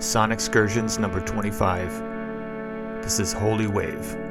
Sonixcursions number 25. This is Holy Wave.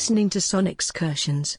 Listening to Sonixcursions.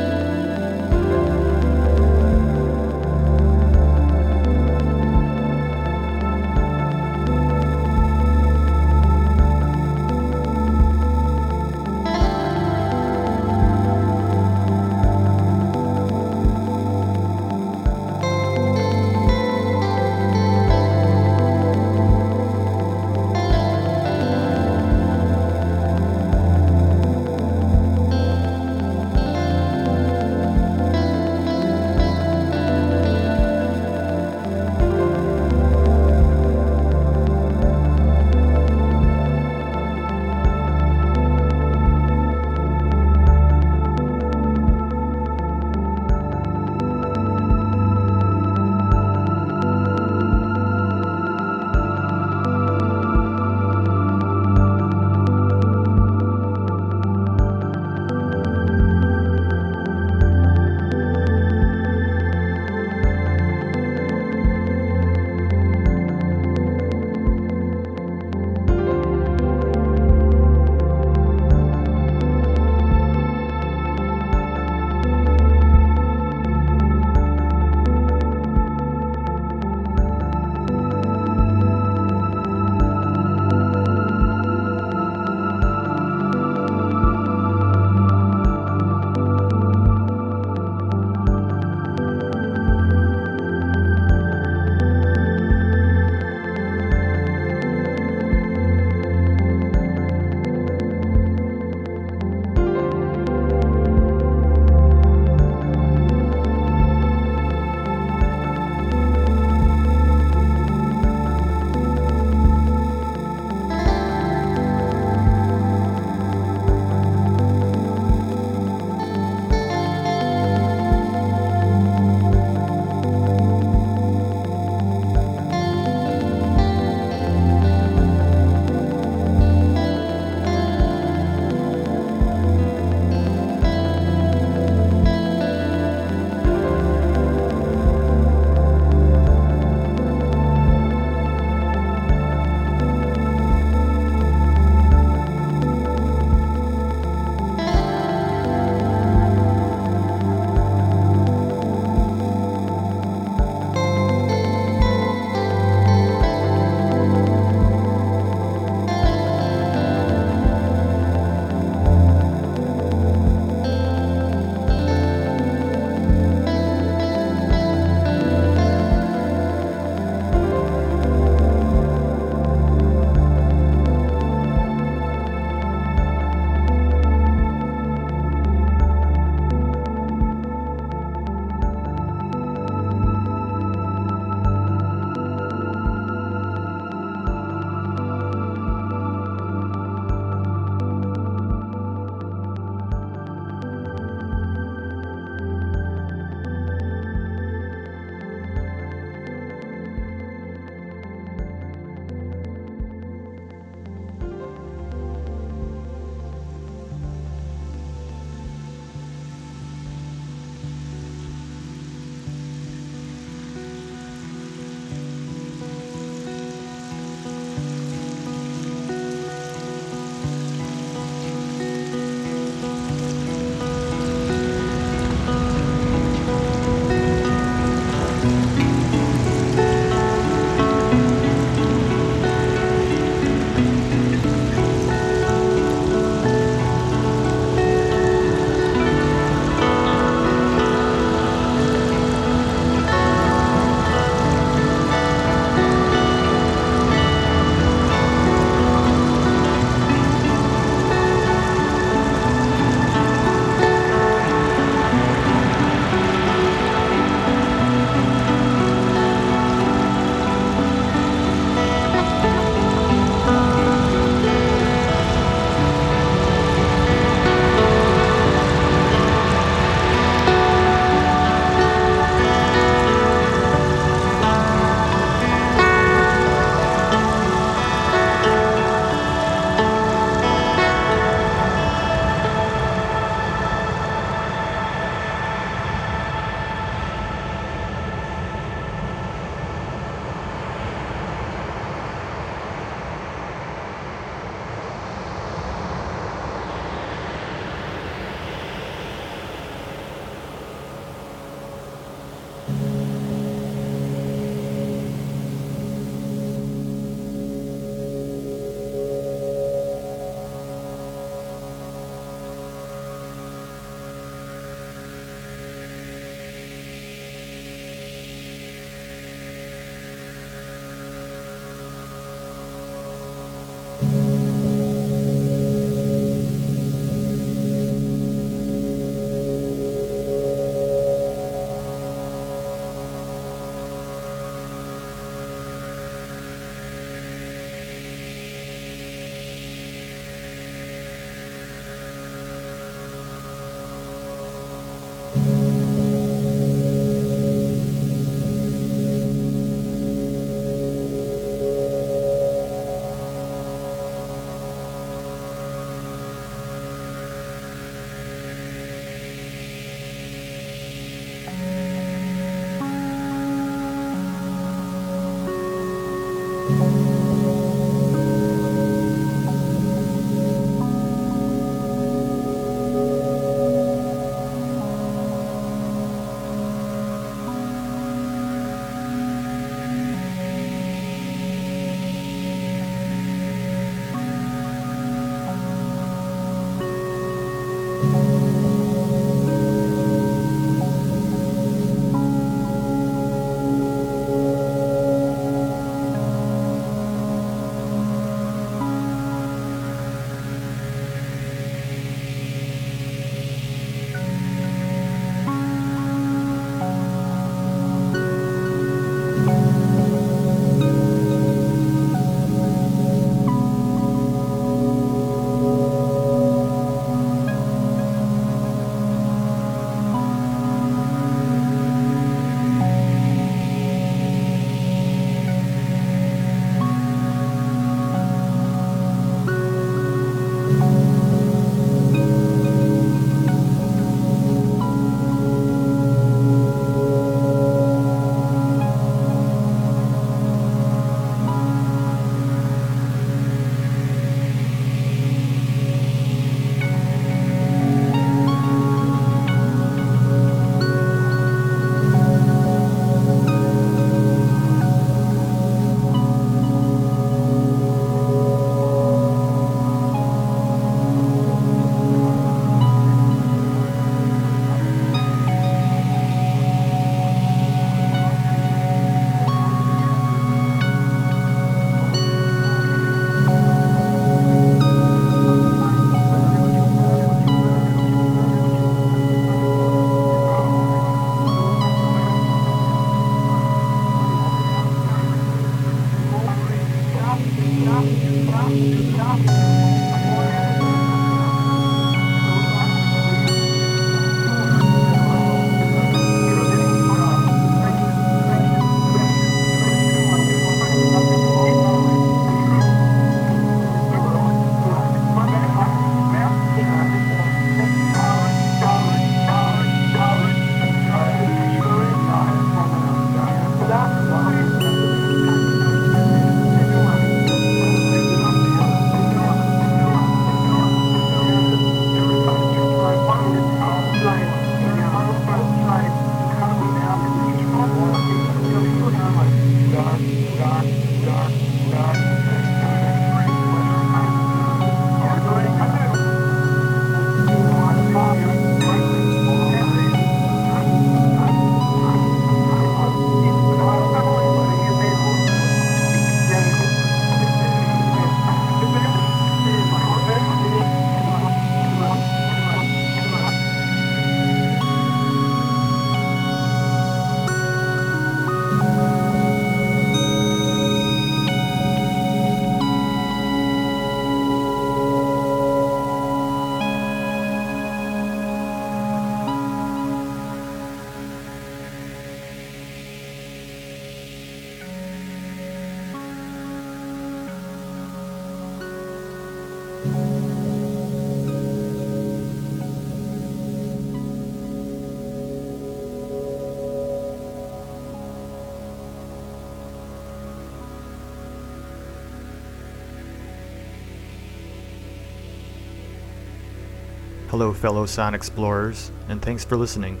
Hello, fellow Sound Explorers, and thanks for listening.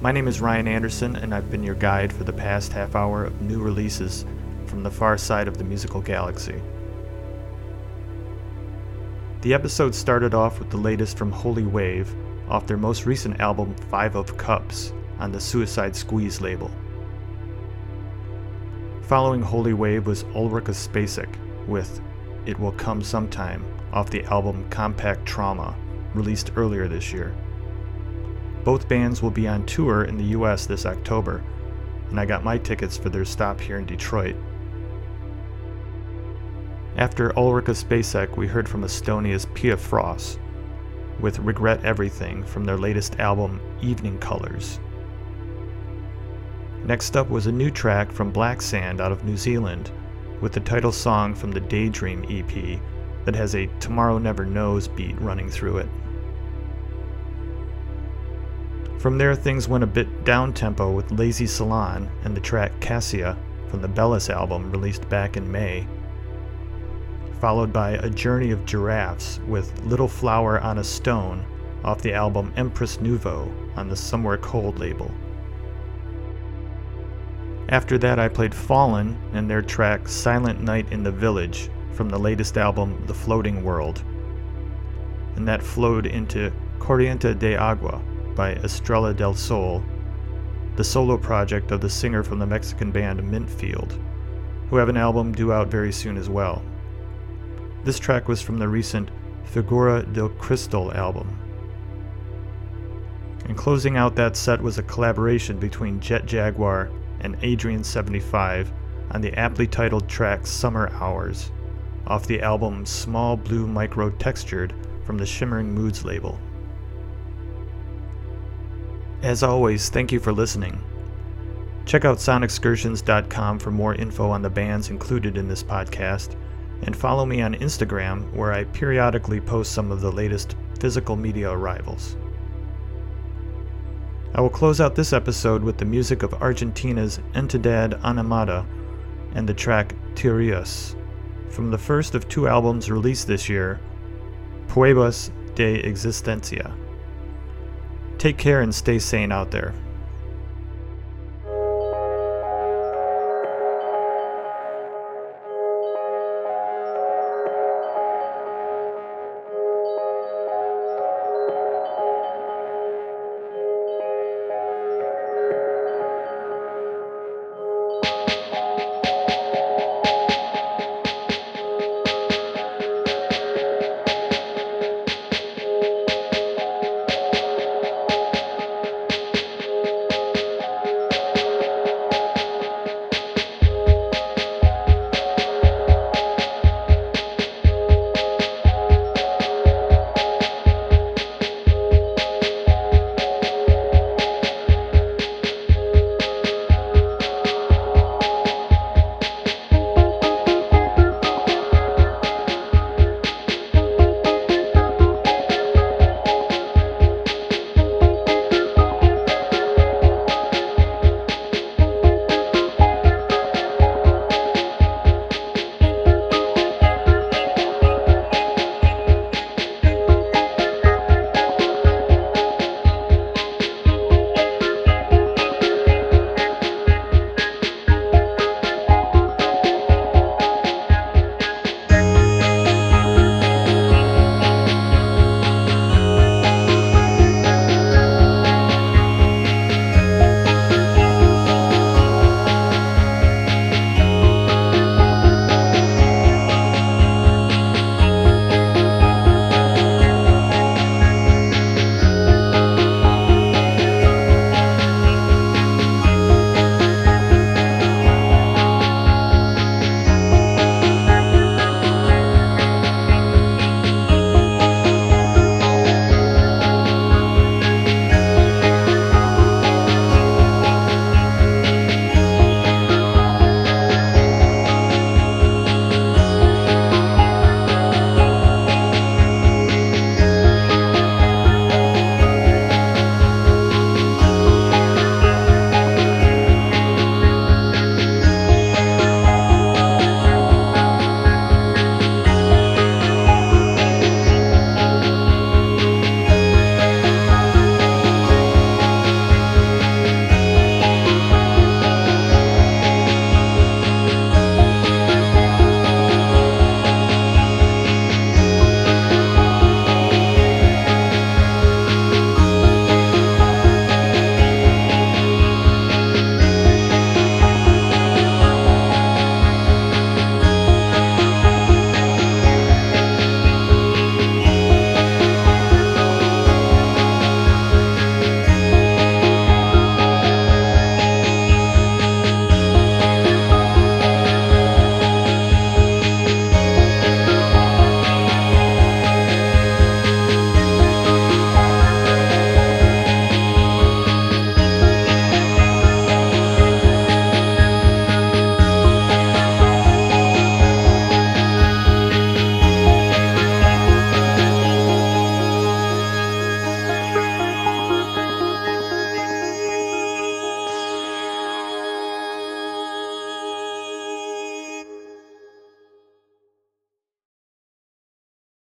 My name is Ryan Anderson, and I've been your guide for the past half hour of new releases from the far side of the musical galaxy. The episode started off with the latest from Holy Wave off their most recent album, Five of Cups, on the Suicide Squeeze label. Following Holy Wave was Ulrika Spacek with It Will Come Sometime off the album Compact Trauma, released earlier this year. Both bands will be on tour in the US this October, and I got my tickets for their stop here in Detroit. After Ulrika Spacek, we heard from Estonia's Pia Fraus with Regret Everything from their latest album, Evening Colors. Next up was a new track from Black Sand out of New Zealand, with the title song from the Daydream EP that has a Tomorrow Never Knows beat running through it. From there, things went a bit down tempo with Lazy Salon and the track Cassia from the Bellis album released back in May, followed by A Journey of Giraffes with Little Flower on a Stone off the album Empress Nouveau on the Somewhere Cold label. After that, I played Fallen and their track Silent Night in the Village from the latest album The Floating World. And that flowed into Corriente de Agua by Estrella del Sol, the solo project of the singer from the Mexican band Mintfield, who have an album due out very soon as well. This track was from the recent Figura del Cristal album. And closing out that set was a collaboration between Jet Jaguar and Adrien75 on the aptly titled track Summer Hours off the album Small Blue Micro Textured from the Shimmering Moods label. As always, thank you for listening. Check out sonixcursions.com for more info on the bands included in this podcast, and follow me on Instagram where I periodically post some of the latest physical media arrivals. I will close out this episode with the music of Argentina's Entidad Animada and the track Teorías from the first of two albums released this year, Pruebas de Existencia. Take care and stay sane out there.